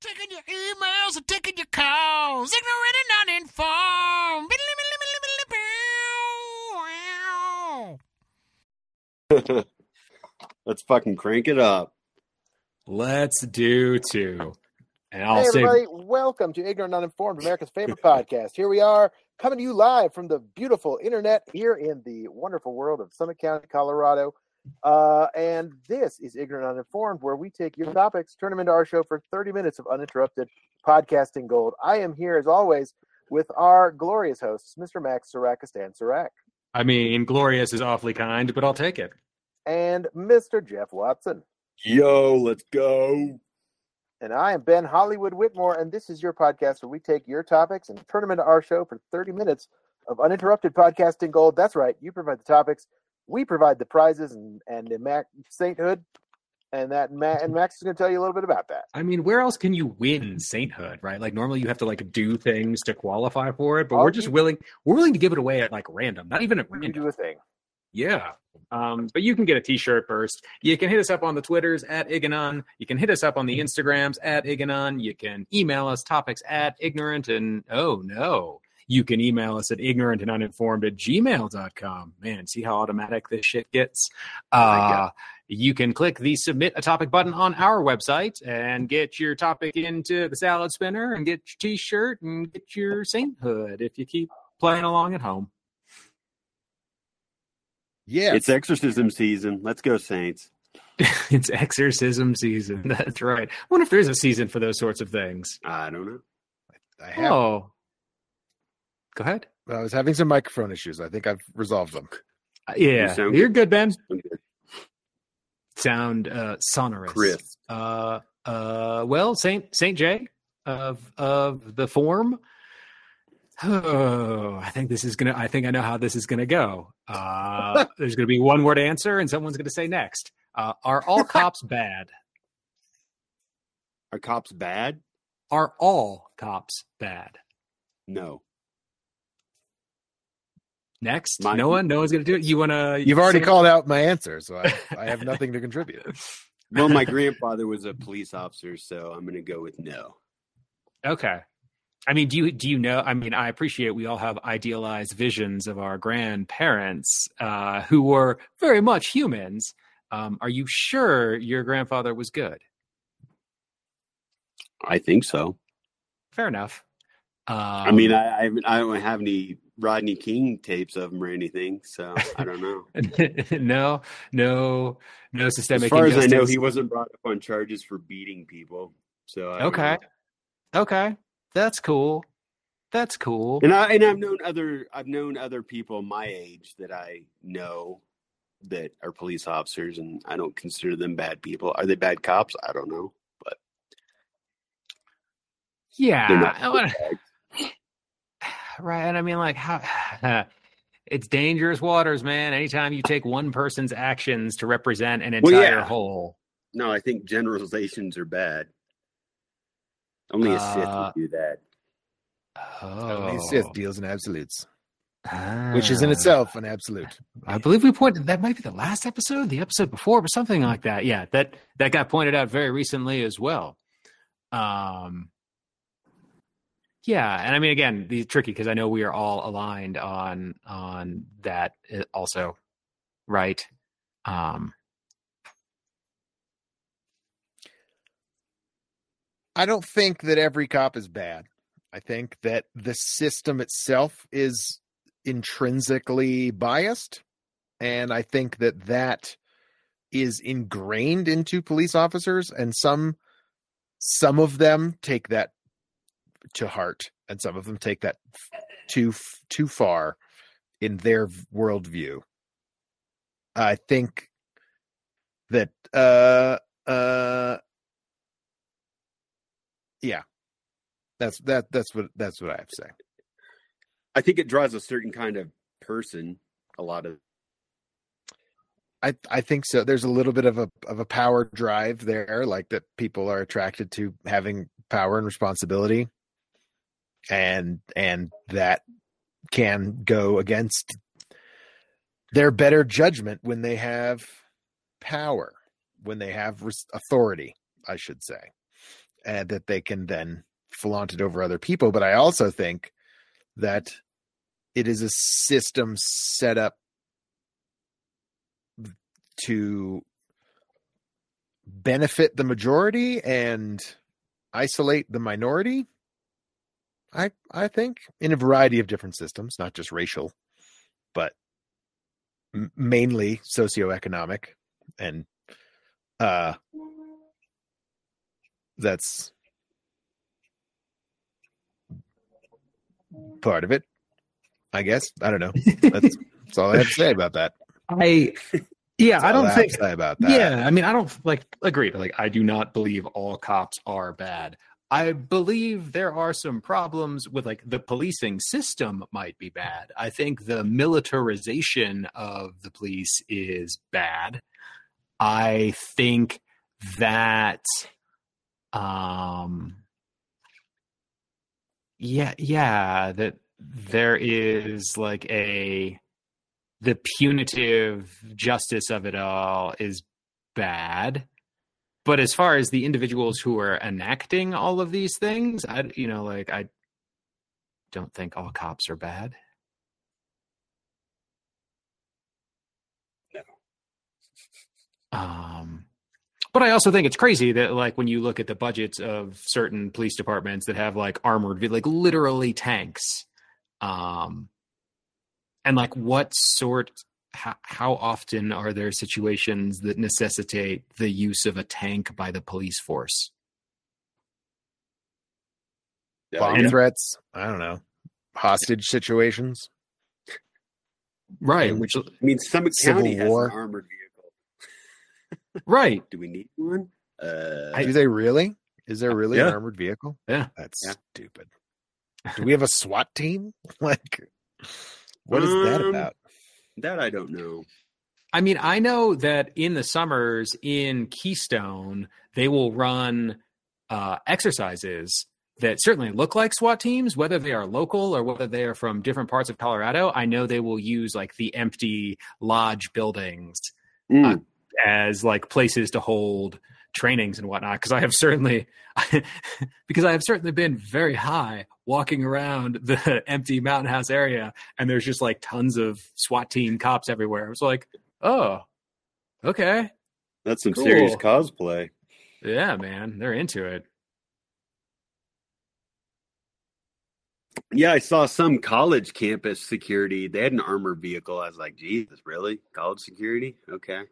Taking your emails and taking your calls. Ignorant and uninformed. Let's fucking crank it up. Let's do two. And I'll hey, say, everybody, welcome to Ignorant and Uninformed, America's favorite podcast. Here we are, coming to you live from the beautiful internet here in the wonderful world of Summit County, Colorado. Uh, and this is Ignorant Uninformed, where we take your topics, turn them into our show for 30 minutes of uninterrupted podcasting gold. I am here, as always, with our glorious hosts, Mr. Max Sarakistan Sarak I mean, glorious is awfully kind, but I'll take it. and Mr. Jeff Watson. Yo, let's go. And I am Ben Hollywood Whitmore, and this is your podcast where we take your topics and turn them into our show for 30 minutes of uninterrupted podcasting gold. That's right, you provide the topics, we provide the prizes and and the Mac sainthood, and that Ma- and Max is going to tell you a little bit about that. I mean, where else can you win sainthood, right? Like normally you have to like do things to qualify for it, but we're just willing we're willing to give it away at like random, not even at You random. do a thing. Yeah. Um, but you can get a t-shirt first. You can hit us up on the Twitters at Iganon. You can hit us up on the Instagrams at Iganon. You can email us topics at ignorant and oh no. You can email us at ignorant and uninformed at gmail.com. Man, see how automatic this shit gets? Uh, you can click the submit a topic button on our website and get your topic into the salad spinner and get your t-shirt and get your sainthood if you keep playing along at home. Yeah. It's exorcism season. Let's go, Saints. it's exorcism season. That's right. I wonder if there's a season for those sorts of things. I don't know. I have. Oh, go ahead. I was having some microphone issues. I think I've resolved them. Uh, yeah, sound you're good, Ben. Good. Sound uh, sonorous. Chris. Uh, uh, well, Saint Saint J of of the form. Oh, I think this is gonna. I think I know how this is gonna go. Uh, there's gonna be one word answer, and someone's gonna say next. Uh, are all cops bad? Are cops bad? Are all cops bad? No. Next, My- Noah. Noah's gonna do it. You wanna? You've already say- called out my answer, so I, I have nothing to contribute. Well, my grandfather was a police officer, so I'm going to go with no. Okay. I mean, do you do you know? I mean, I appreciate we all have idealized visions of our grandparents uh, who were very much humans. Um, are you sure your grandfather was good? I think so. Fair enough. Um, I mean, I, I I don't have any Rodney King tapes of him or anything, so I don't know. no, no, no systemic. as far as I know, he wasn't brought up on charges for beating people. So I Okay. know. Okay, that's cool. That's cool. And I and I've known other I've known other people my age that I know that are police officers, and I don't consider them bad people. Are they bad cops? I don't know. They're Yeah, not I wanna- bad. Right. And I mean, like, how it's dangerous waters, man. Anytime you take one person's actions to represent an Well, entire yeah. whole. No, I think generalizations are bad. Only a Sith Uh, would do that. Oh, Only Sith deals in absolutes, which is in Ah. itself an absolute. I believe we pointed that might be the last episode, the episode before, but something like that. Yeah, that that got pointed out very recently as well. Um, yeah, and I mean, again, these tricky because I know we are all aligned on on that uh, also, right? Um, I don't think that every cop is bad. I think that the system itself is intrinsically biased. And I think that that is ingrained into police officers and some some of them take that to heart and some of them take that too too far in their worldview. I think that uh uh yeah that's that that's what that's what i have to say I think it draws a certain kind of person. A lot of i i think so there's a little bit of a of a power drive there like that people are attracted to having power and responsibility and and that can go against their better judgment when they have power when they have authority i should say uh, that they can then flaunt it over other people. But I also think that it is a system set up to benefit the majority and isolate the minority. I I think in a variety of different systems, not just racial, but m- mainly socioeconomic, and uh, that's part of it. I guess I don't know. That's, that's all I have to say about that. I yeah, I don't think about that. Yeah, I mean, I don't like agreed. Like, I do not believe all cops are bad. I believe there are some problems with like the policing system might be bad. I think the militarization of the police is bad. I think that um yeah, yeah, that there is like a the punitive justice of it all is bad but as far as the individuals who are enacting all of these things i you know like i don't think all cops are bad. Um but i also think it's crazy that like when you look at the budgets of certain police departments that have like armored like literally tanks um and like what sort how, how often are there situations that necessitate the use of a tank by the police force Bomb And- threats. I don't know. Hostage situations. right which I mean, Summit Civil County has War. an armored vehicle. right Do we need one? Uh, Do they really? Is there really an armored vehicle? Yeah. That's Yeah. stupid. Do we have a SWAT team? Like, what is that Um, about? That I don't know. I mean, I know that in the summers in Keystone, they will run uh, exercises that certainly look like SWAT teams, whether they are local or whether they are from different parts of Colorado. I know they will use like the empty lodge buildings Mm. Uh, as like places to hold trainings and whatnot. Because I have certainly, because I have certainly been very high walking around the empty mountain house area, and there's just like tons of SWAT team cops everywhere. It was like, oh, okay, That's some Cool. serious cosplay. yeah, man, they're into it. Yeah, I saw some college campus security. They had an armored vehicle. I was like, Jesus, really? College security? Okay.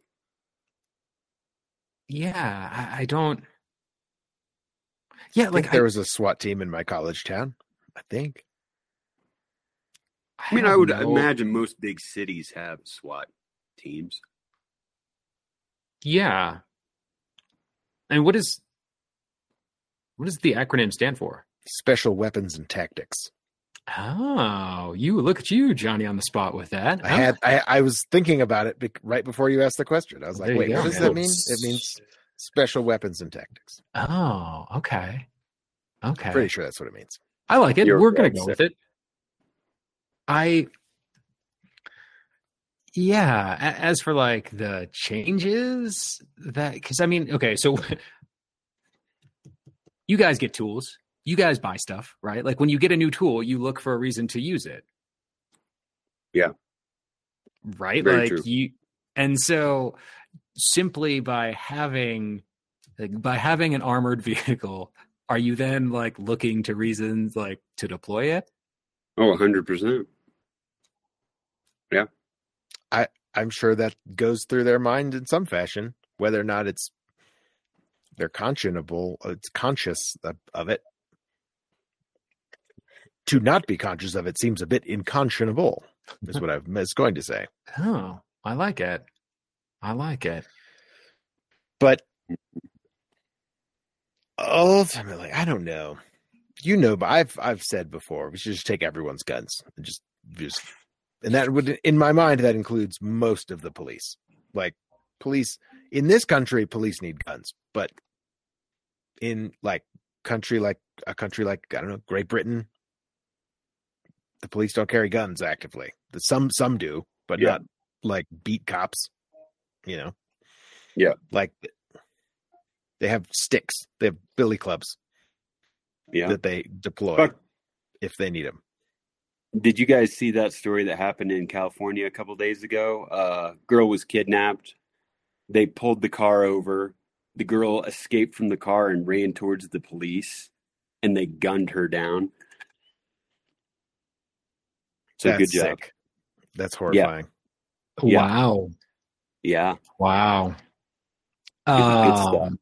Yeah, I, I don't. Yeah, I like think there was a SWAT team in my college town. I think. I mean, I would know. imagine most big cities have SWAT teams. Yeah. And what is what does the acronym stand for? Special weapons and tactics. Oh, you look at you, Johnny, on the spot with that. I had I, I was thinking about it bec- right before you asked the question. I was like, wait, go, what does man. that mean? It means special weapons and tactics. Oh, okay. Okay. Pretty sure that's what it means. I like it. You're We're gonna go with it. I yeah, as for like the changes that cuz I mean, okay, so you guys get tools. You guys buy stuff, right? Like when you get a new tool, you look for a reason to use it. Yeah. Right? Very like true. you and so simply by having like by having an armored vehicle, are you then like looking to reasons like to deploy it? Oh, 100%. Yeah. I I'm sure that goes through their mind in some fashion, whether or not it's they're conscionable, it's conscious of, of it. To not be conscious of it seems a bit inconscionable, is what I was going to say. Oh, I like it. I like it. But ultimately, I don't know. You know, but I've I've said before, we should just take everyone's guns and just just and that would in my mind that includes most of the police. Like police in this country, police need guns, but in like country like a country like I don't know, Great Britain, the police don't carry guns actively. The- Some some do, but Yeah. not like beat cops. You know. Yeah. Like they have sticks. They have billy clubs. Yeah. that they deploy Fuck. if they need them. Did you guys see that story that happened in California a couple days ago? Uh, girl was kidnapped. They pulled the car over. The girl escaped from the car and ran towards the police, and they gunned her down. So That's good job. sick. That's horrifying. Yeah. Wow. Yeah. Wow. Good- good stuff. Um,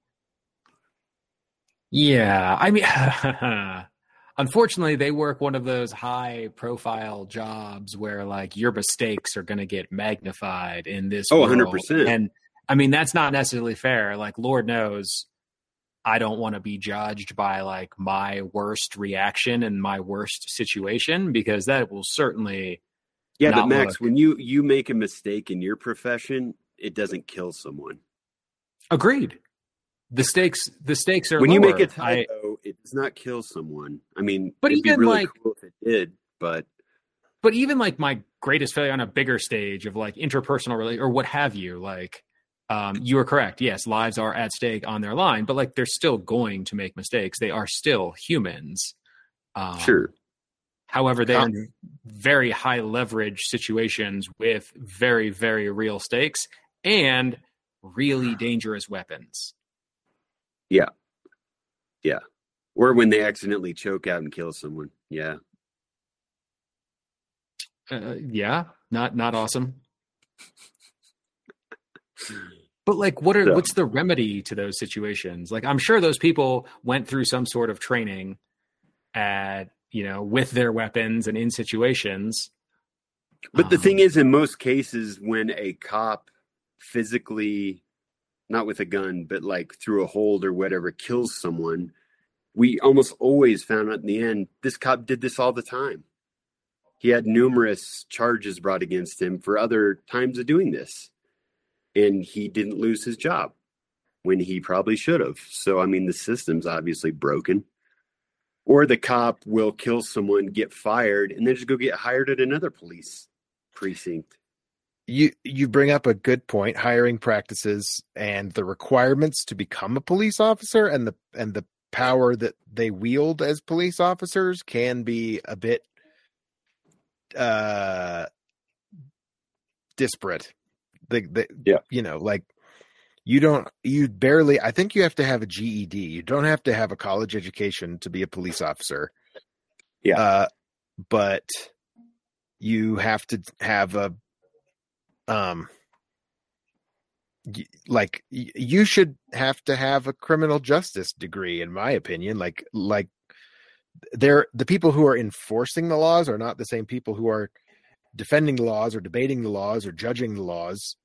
yeah, I mean, unfortunately, they work one of those high profile jobs where like your mistakes are going to get magnified in this. Oh, world. 100%. And I mean, that's not necessarily fair. Like, Lord knows, I don't want to be judged by like my worst reaction and my worst situation because that will certainly Yeah, but Max, look. when you you make a mistake in your profession, it doesn't kill someone. agreed. The stakes, the stakes are When you make lower. a I- typo, it does not kill someone. I mean, But it'd be even, really like- cool if it did, but but even like my greatest failure on a bigger stage of like interpersonal rela- or what have you like um, you are correct yes lives are at stake on their line but like they're still going to make mistakes they are still humans um, sure. however they're in very high leverage situations with very very real stakes and really dangerous weapons Yeah. Yeah. Or when they accidentally choke out and kill someone. Yeah. uh, yeah not not awesome But like, what are So- what's the remedy to those situations? Like, I'm sure those people went through some sort of training at you know with their weapons and in situations. But the Um, thing is, in most cases, when a cop physically, not with a gun, but like through a hold or whatever, kills someone, we almost always found out in the end this cop did this all the time. He had numerous charges brought against him for other times of doing this. And he didn't lose his job when he probably should have. So, I mean, the system's obviously broken. Or the cop will kill someone, get fired, and then just go get hired at another police precinct. You you bring up a good point. Hiring practices and the requirements to become a police officer and the and the power that they wield as police officers can be a bit uh disparate. The, the Yeah. you know like you don't you barely I think you have to have a GED. You don't have to have a college education to be a police officer. Yeah. Uh but you have to have a um like you should have to have a criminal justice degree in my opinion like like they're the people who are enforcing the laws are not the same people who are defending the laws or debating the laws or judging the laws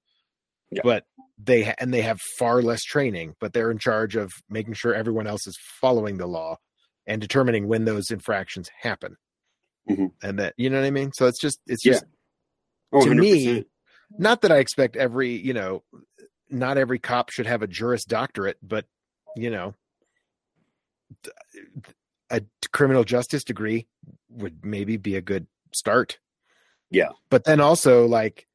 Yeah. but they ha- and they have far less training but they're in charge of making sure everyone else is following the law and determining when those infractions happen Mhm. and that you know what i mean so it's just it's Yeah. just Oh, To 100%. me, not that I expect every, you know, not every cop should have a juris doctorate, but you know, a criminal justice degree would maybe be a good start. Yeah. But then also like,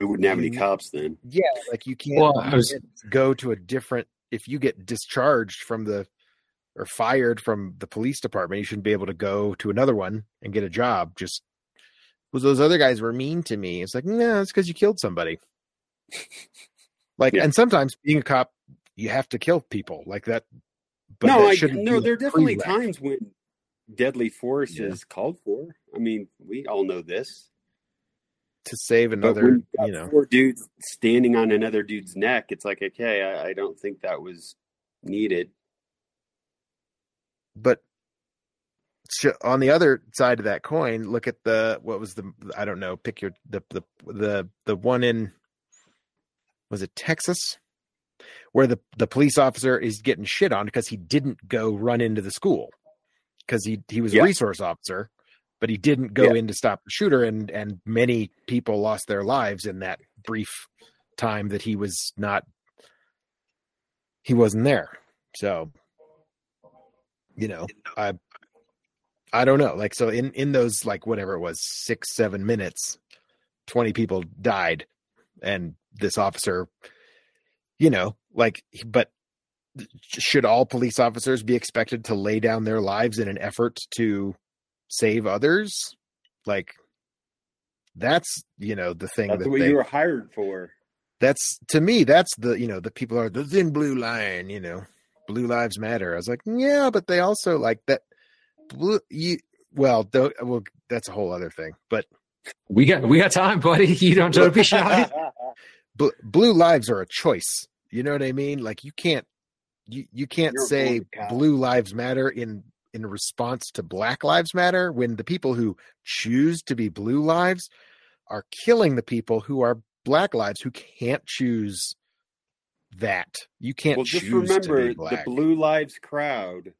we wouldn't have any you- cops then. yeah, like you can't, Well, you was- can't go to a different if you get discharged from the or fired from the police department, you shouldn't be able to go to another one and get a job just because those other guys were mean to me. It's like, no, it's because you killed somebody. like, Yeah. and sometimes being a cop, you have to kill people like that. But no, that I, no, there are definitely times when deadly force Yeah. is called for. I mean, we all know this. To save another, when you've got you know, four dudes standing on another dude's neck, it's like, okay, I, I don't think that was needed. but on the other side of that coin, look at the what was the I don't know, pick your the the the the one in was it Texas where the the police officer is getting shit on because he didn't go run into the school because he he was Yeah. a resource officer but he didn't go Yeah. in to stop the shooter and and many people lost their lives in that brief time that he was not he wasn't there so you know i i don't know like so in in those like whatever it was six seven minutes 20 people died and this officer you know like but should all police officers be expected to lay down their lives in an effort to save others? Like that's you know the thing That's that what they, you were hired for. that's to me that's the you know the people are the thin blue line you know blue lives matter i was like yeah but they also like that blue you well though well that's a whole other thing but We got we got time, buddy. You don't don't be shy. bl- blue lives are a choice you know what i mean like you can't you you can't You're say blue lives matter in in response to black lives matter when the people who choose to be blue lives are killing the people who are black lives who can't choose that you can't well, choose just remember to be the. Blue Lives crowd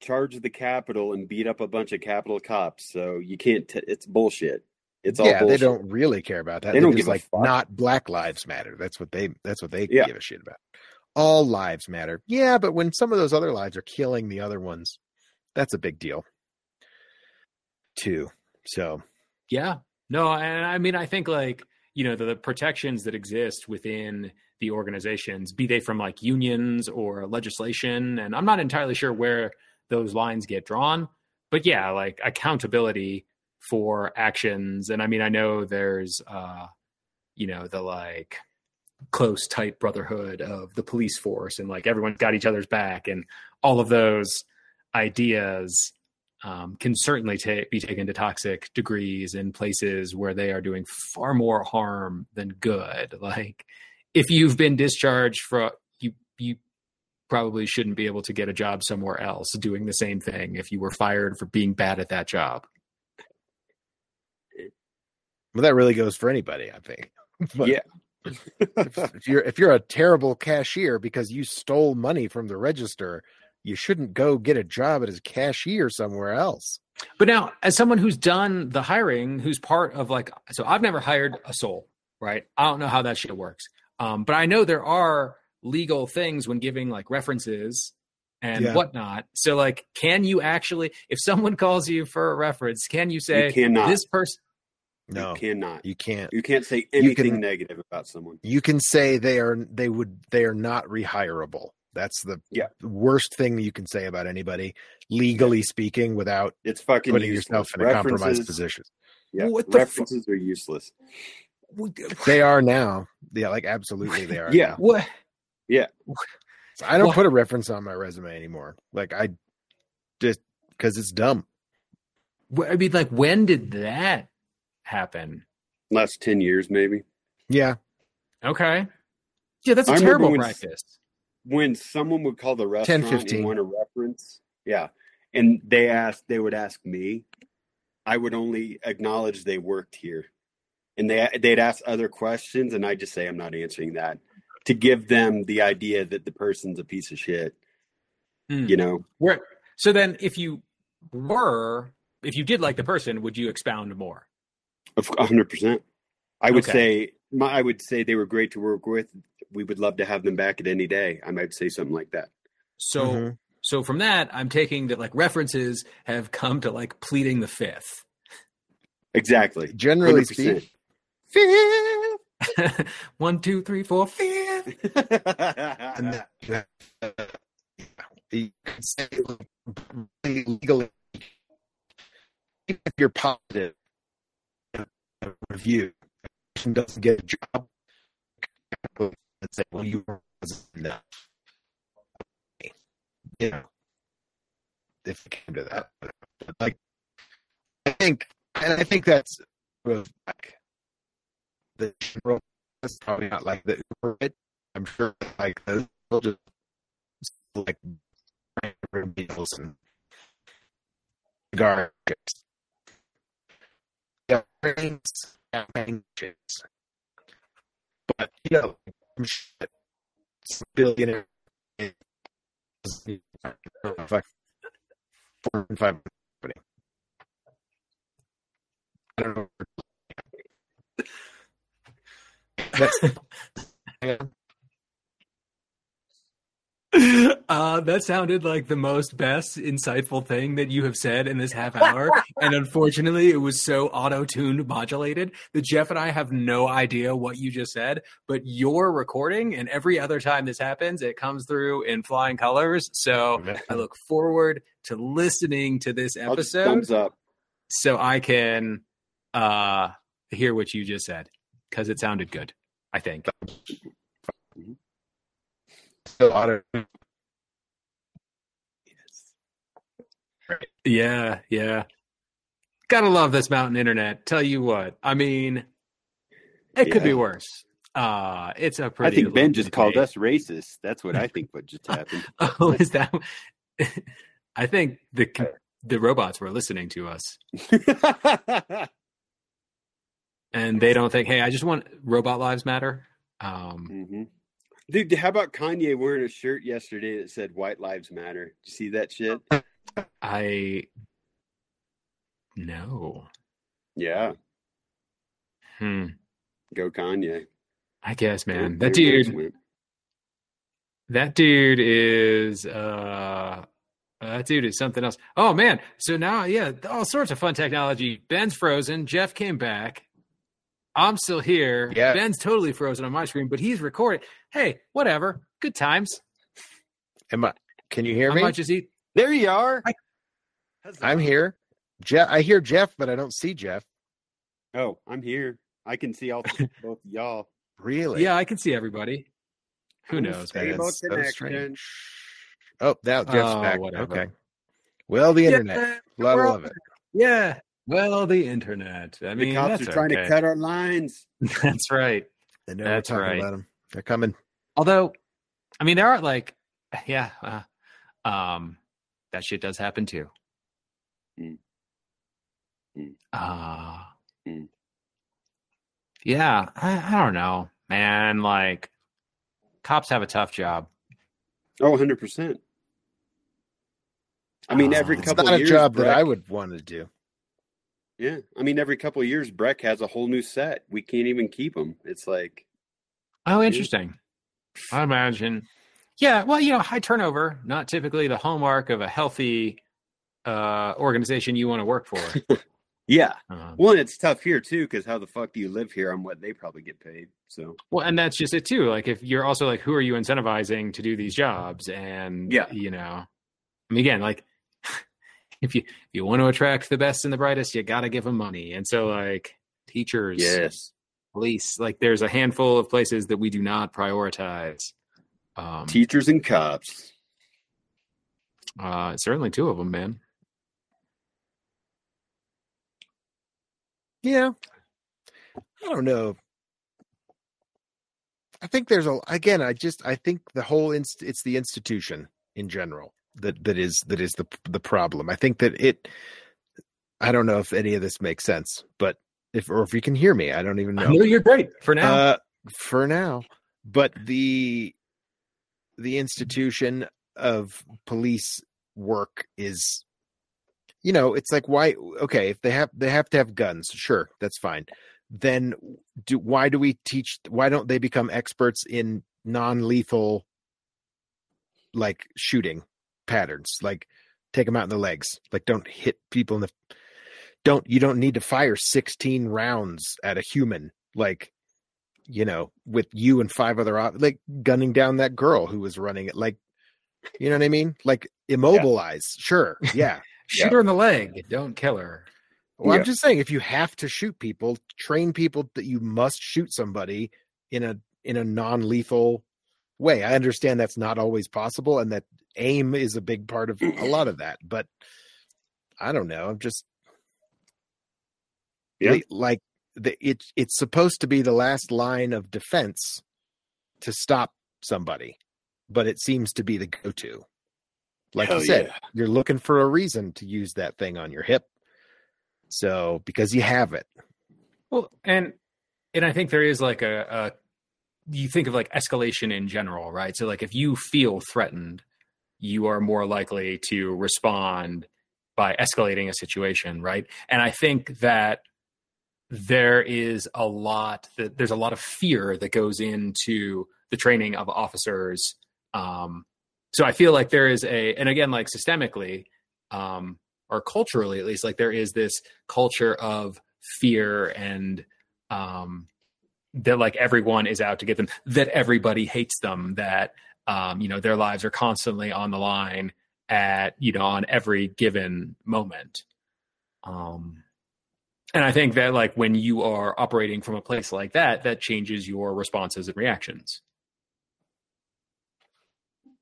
charged the Capitol and beat up a bunch of Capitol cops. So you can't. T- it's bullshit. It's all yeah, bullshit. they don't really care about that. They They don't give a like fuck. not Black Lives Matter. That's what they. That's what they Yeah. give a shit about. All lives matter. Yeah, but when some of those other lives are killing the other ones, that's a big deal, too. So Yeah. No, and I mean, I think like, you know, the, the protections that exist within the organizations, be they from like unions or legislation, and I'm not entirely sure where those lines get drawn, but yeah, like accountability for actions. And I mean, I know there's, uh, you know, the like close, tight brotherhood of the police force and like everyone's got each other's back and all of those ideas um, can certainly ta- be taken to toxic degrees in places where they are doing far more harm than good. Like, if you've been discharged for you, you probably shouldn't be able to get a job somewhere else doing the same thing if you were fired for being bad at that job. well, that really goes for anybody, I think. But Yeah. if, if you're if you're a terrible cashier because you stole money from the register, you shouldn't go get a job as a cashier somewhere else. But now, as someone who's done the hiring, who's part of like, so I've never hired a soul, right? I don't know how that shit works. Um, but I know there are legal things when giving like references and Yeah. whatnot. So, like, can you actually, if someone calls you for a reference, can you say you cannot. this person? No, You cannot. you can't. You can't say anything can- negative about someone. You can say they are they would they are not rehirable. That's the Yeah. worst thing you can say about anybody, legally speaking, without It's fucking putting useless. yourself in a compromised position. Yeah, What the fu- references are useless. They are now. Yeah, like absolutely they are. Yeah. now. What? So I don't What? put a reference on my resume anymore. Like I just because it's dumb. I mean, like, when did that happen? Last ten years, maybe. Yeah. Okay. Yeah, that's a I remember terrible when- practice. When someone would call the restaurant 15. and want a reference, yeah, and they asked, they would ask me, I would only acknowledge they worked here, and they they'd ask other questions, and I just say I'm not answering that to give them the idea that the person's a piece of shit. Hmm. You know, Where so then if you were if you did like the person, would you expound more? of hundred percent. I would Okay. say my, I would say they were great to work with. We would love to have them back at any day. I might say something like that. So Mhm. so from that, I'm taking that like references have come to like pleading the fifth. Exactly. Generally 100%. speaking, One, two, three, four, fifth. and that- that- you can say legally, even if you're positive, review a person doesn't get a job. And say, well, you enough. You know, if it came to that, but, like, I think, and I think that's like the general. That's probably not like the Uber. I'm sure like those just like vehicles and. Yeah, But you know, I'm sure billionaire four and five company. I don't know. That's Uh, that sounded like the most best insightful thing that you have said in this half hour. and unfortunately, it was so auto tuned modulated that Jeff and I have no idea what you just said. But your recording, and every other time this happens, it comes through in flying colors. So I look forward to listening to this episode thumbs up. so I can uh, hear what you just said because it sounded good, I think. Still auto- Yeah, yeah. Gotta love this mountain internet. Tell you what, I mean, it could be worse. Uh, it's a pretty. I think Ben just called us racist. That's what I think. What just happened? Oh, is that? I think the the robots were listening to us, and they don't think, "Hey, I just want robot lives matter." Um, hmm Dude, how about Kanye wearing a shirt yesterday that said "White Lives Matter"? Did you see that shit? I no. Yeah, Hmm. go Kanye. I guess, man. That dude. That dude is uh that dude is something else. Oh man. So now yeah, all sorts of fun technology. Ben's frozen, Jeff came back. I'm still here. Yeah. Ben's totally frozen on my screen, but he's recording. Hey, whatever. Good times. Am I? Can you hear I me? might just eat. There you are. Hi. Huzzah. I'm here. Jeff, I hear Jeff, but I don't see Jeff. Oh, I'm here. I can see all both y'all. Really? Yeah, I can see everybody. Who I'm knows. That's so strange. Oh, now Jeff's Oh, back. whatever. Okay. Well, the internet. Yeah, Lot of love it. Yeah. Well, the internet. I The mean, cops that's are trying okay. to cut our lines. That's right. They know That's we're talking right. about them. They're coming. Although, I mean, there are like, yeah, uh, um, that shit does happen too. Mm. Mm. Uh, Mm. yeah, I, I don't know, man. Like, cops have a tough job. Oh, 100 percent. I mean, every Uh, It's couple not of a job that I would want to do. Yeah, I mean, every couple of years, Breck has a whole new set. We can't even keep them. It's like, Oh, interesting. I imagine. Yeah, well, you know, high turnover, not typically the hallmark of a healthy uh, organization you want to work for. yeah. Um, One, it's tough here too, because how the fuck do you live here on what they probably get paid? So Well, and that's just it too. Like if you're also like, who are you incentivizing to do these jobs? And Yeah. you know, I mean, again, like if you if you want to attract the best and the brightest, you got to give them money. And so, like teachers, yes, police, like there's a handful of places that we do not prioritize. Um, teachers and cops. uh, certainly two of them, man. Yeah. I don't know. I think there's a again. I just I think the whole inst, it's the institution in general that that is that is the the problem. I think that it. I don't know if any of this makes sense, but if or if you can hear me, I don't even know. No, you're great for now. Uh, for now, but the the institution of police work is, you know, it's like why? Okay, if they have they have to have guns, sure, that's fine. Then do why do we teach? Why don't they become experts in non lethal, like shooting patterns? Like take them out in the legs. Like don't hit people in the. Don't you don't need to fire sixteen rounds at a human like you know, with you and five other like gunning down that girl who was running it, like, you know what I mean? Like immobilize, sure, yeah. Shoot her in the leg. Don't kill her. Well, Yeah. I'm just saying, if you have to shoot people, train people that you must shoot somebody in a in a non-lethal way. I understand that's not always possible, and that aim is a big part of a lot of that. But I don't know. I'm just Yeah. like the, it. It's supposed to be the last line of defense to stop somebody, but it seems to be the go-to. Like Hell you said, yeah. you're looking for a reason to use that thing on your hip. So because you have it. Well, and and I think there is like a, a you think of like escalation in general, right? So like if you feel threatened, you are more likely to respond by escalating a situation, right? And I think that there is a lot that there's a lot of fear that goes into the training of officers um so I feel like there is a, and again, like systemically, um, or culturally at least, like there is this culture of fear and um, that like everyone is out to get them, that everybody hates them, that um, you know their lives are constantly on the line at you know on every given moment. Um, and I think that like when you are operating from a place like that, that changes your responses and reactions.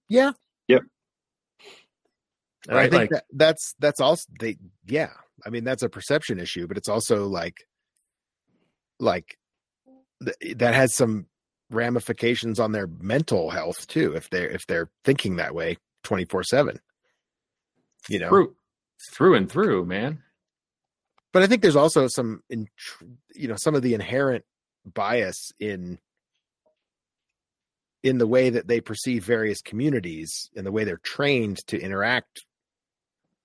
Yeah. Yep. And I think like- that, that's that's also they yeah. I mean that's a perception issue, but it's also like like th- that has some ramifications on their mental health too if they're if they're thinking that way 24/7. You know. Through, through and through, man. But I think there's also some in you know some of the inherent bias in in the way that they perceive various communities and the way they're trained to interact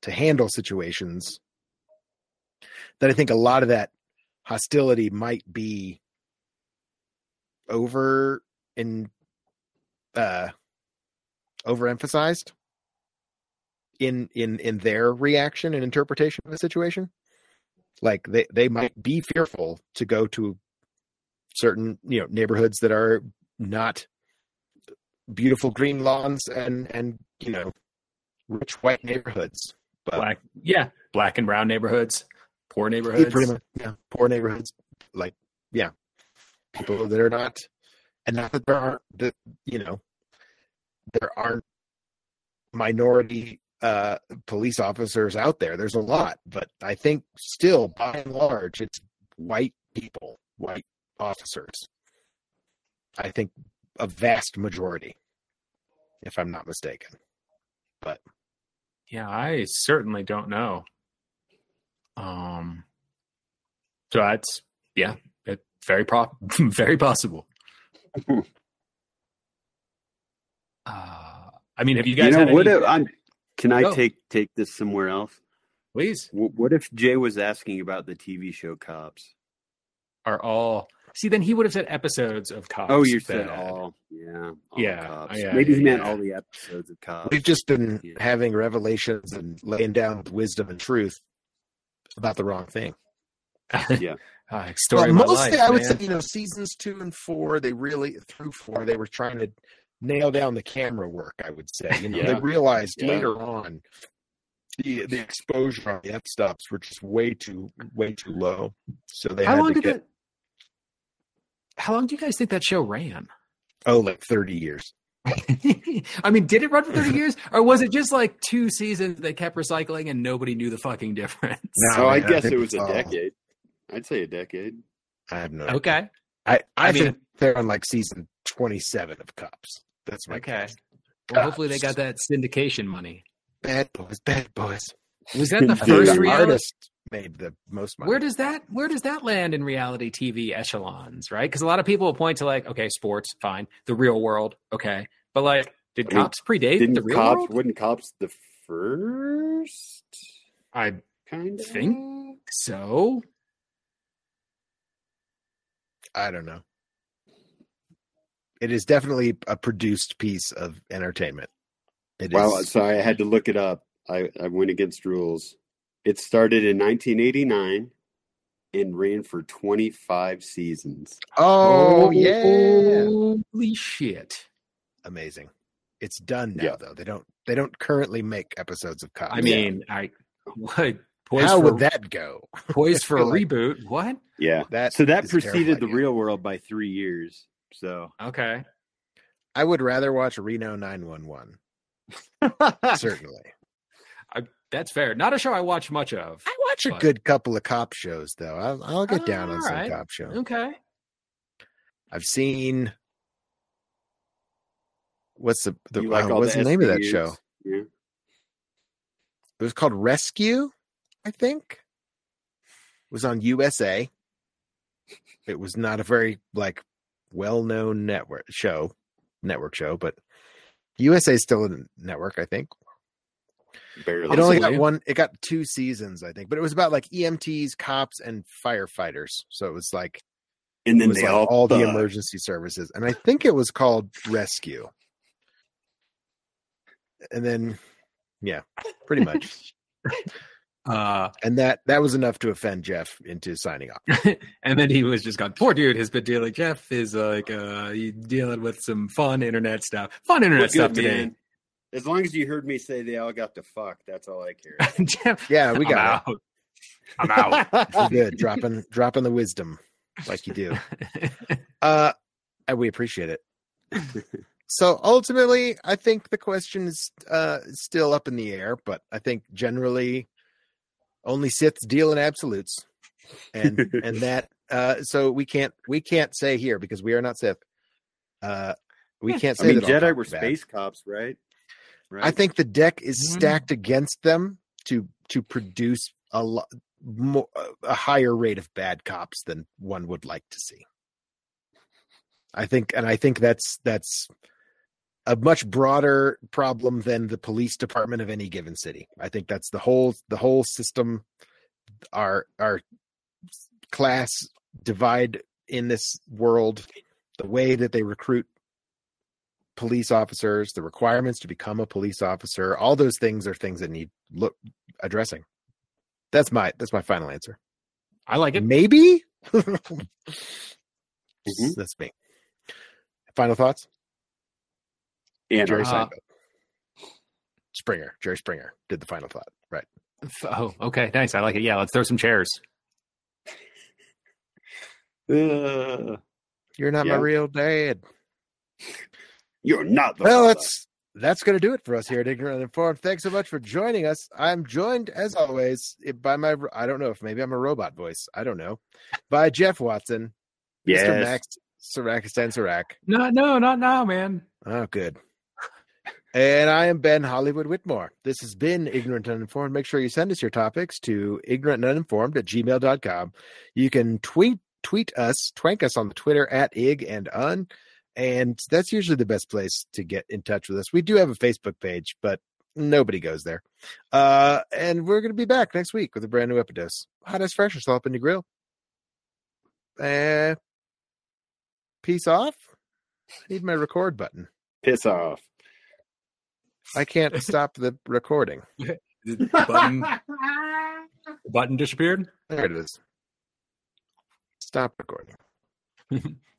to handle situations that I think a lot of that hostility might be over in uh overemphasized in in in their reaction and interpretation of the situation like they they might be fearful to go to certain you know neighborhoods that are not beautiful green lawns and and you know rich white neighborhoods but Black, yeah, black and brown neighborhoods, poor yeah, neighborhoods. pretty much yeah poor neighborhoods like yeah people that are not and not that there aren't you know there aren't minority uh police officers out there there's a lot but i think still by and large it's white people white officers i think a vast majority if i'm not mistaken But Yeah, I certainly don't know. Um, so that's yeah, very pro- very possible. uh, I mean, have you You guys know had what? any? If, I'm, can I Go. take take this somewhere else? Please Wh- What if Jay was asking about the TV show Cops? are all see. Then he would have said episodes of Cops. Oh, you said all. Yeah. all Yeah, Cops. yeah, Maybe yeah, he meant yeah. all the episodes of Cops. we've just been Yeah. having revelations and laying down with wisdom and truth about the wrong thing Ah, story Well, of my mostly life, I would man. say, you know, seasons two and four, they really through four, they were trying to nail down the camera work. I would say, you know, they realized Yeah. later on the the exposure on the f stops were just way too way too low. So they How had long to did get that? How long do you guys think that show ran? oh, like thirty years. I mean, did it run for 30 years? Or was it just like two seasons they kept recycling and nobody knew the fucking difference? No, I man, I guess think it was a decade. I'd say a decade. I have no. Okay. I I, I mean- think they're on like season twenty seven of Cops. That's my Okay. guess. Well, hopefully they got that syndication money. Bad boys, bad boys. Was that the The first the reality? artist made the most money. Where does that where does that land in reality TV echelons, right? Because a lot of people will point to like, okay, sports, fine, the real world, okay, but like, did I mean, cops predate Didn't the real Cops? world? Wasn't Cops the first? I Kind of. think so. I don't know. It is definitely a produced piece of entertainment. It is. Wow. Sorry, I had to look it up. I, I went against rules. It started in 1989 and ran for 25 seasons. oh yeah, Holy shit! amazing. It's done now Yeah. though. They don't. They don't currently make episodes of Cops. I mean, I what poised how for would that go? poised for a like- reboot? What? Yeah. That So that preceded the real world by three years. So Okay. I would rather watch Reno 911. Certainly, That's fair. Not a show I watch much of. I watch a good couple of cop shows though. I'll, I'll get down on some Alright. cop shows. Okay. I've seen. What's the, the like uh, what's the name of that show? Yeah. It was called Rescue, I think. It was on USA. It was not a very like well-known network show, network show, but USA is still a network, I think. Barely. It only got one. It got two seasons, I think, but it was about like EMTs, cops, and firefighters. So it was like and then they like all, all the fuck. emergency services, and I think it was called Rescue. and then yeah, pretty much. Uh, and that that was enough to offend Jeff into signing off. and then he was just gone. Poor dude has been dealing. Jeff is like uh, dealing with some fun internet stuff. Fun internet We're stuff good, today. man. As long as you heard me say they all got to fuck, that's all I care. Jeff, Yeah, we I'm got out. I'm out. good. dropping dropping the wisdom like you do. Uh and we appreciate it. so ultimately, I think the question is uh still up in the air, but I think generally only Siths deal in absolutes. And and that uh so we can't we can't say here because we are not Sith. Uh we can't I say mean, that Jedi cops were are bad. space cops, right? Right. I think the deck is Mm. stacked against them to to produce a lot more a higher rate of bad cops than one would like to see. I think, and I think that's that's a much broader problem than the police department of any given city. I think that's the whole the whole system, our our class divide in this world, the way that they recruit police officers, the requirements to become a police officer, all those things are things that need look addressing. That's my that's my final answer. I like it. Maybe Mhm. that's me. Final thoughts? And Jerry Uh, Seinfeld. Springer. Jerry Springer did the final thought. Right. Oh, okay, nice. I like it. Yeah, let's throw some chairs. Uh, You're not Yeah. my real dad. you're not the Well, father. that's that's going to do it for us here at Ignorant and Informed. Thanks so much for joining us. I'm joined, as always, by my I don't know if maybe I'm a robot voice. I don't know. By Jeff Watson, yes. Mr. Max Sarakistan Sarak. No, no, not now, man. Oh, good. And I am Ben Hollywood Whitmore. This has been Ignorant and Uninformed. Make sure you send us your topics to ignorant and uninformed at gmail.com. You can tweet tweet us, twank us on the Twitter at ig and un. And that's usually the best place to get in touch with us. We do have a Facebook page, but nobody goes there. Uh, and we're going to be back next week with a brand new Epidose. Hot as fresh or up in the grill. Uh, peace off. I need my record button. Piss off. I can't stop the recording. The button, the button disappeared. There it is. Stop recording.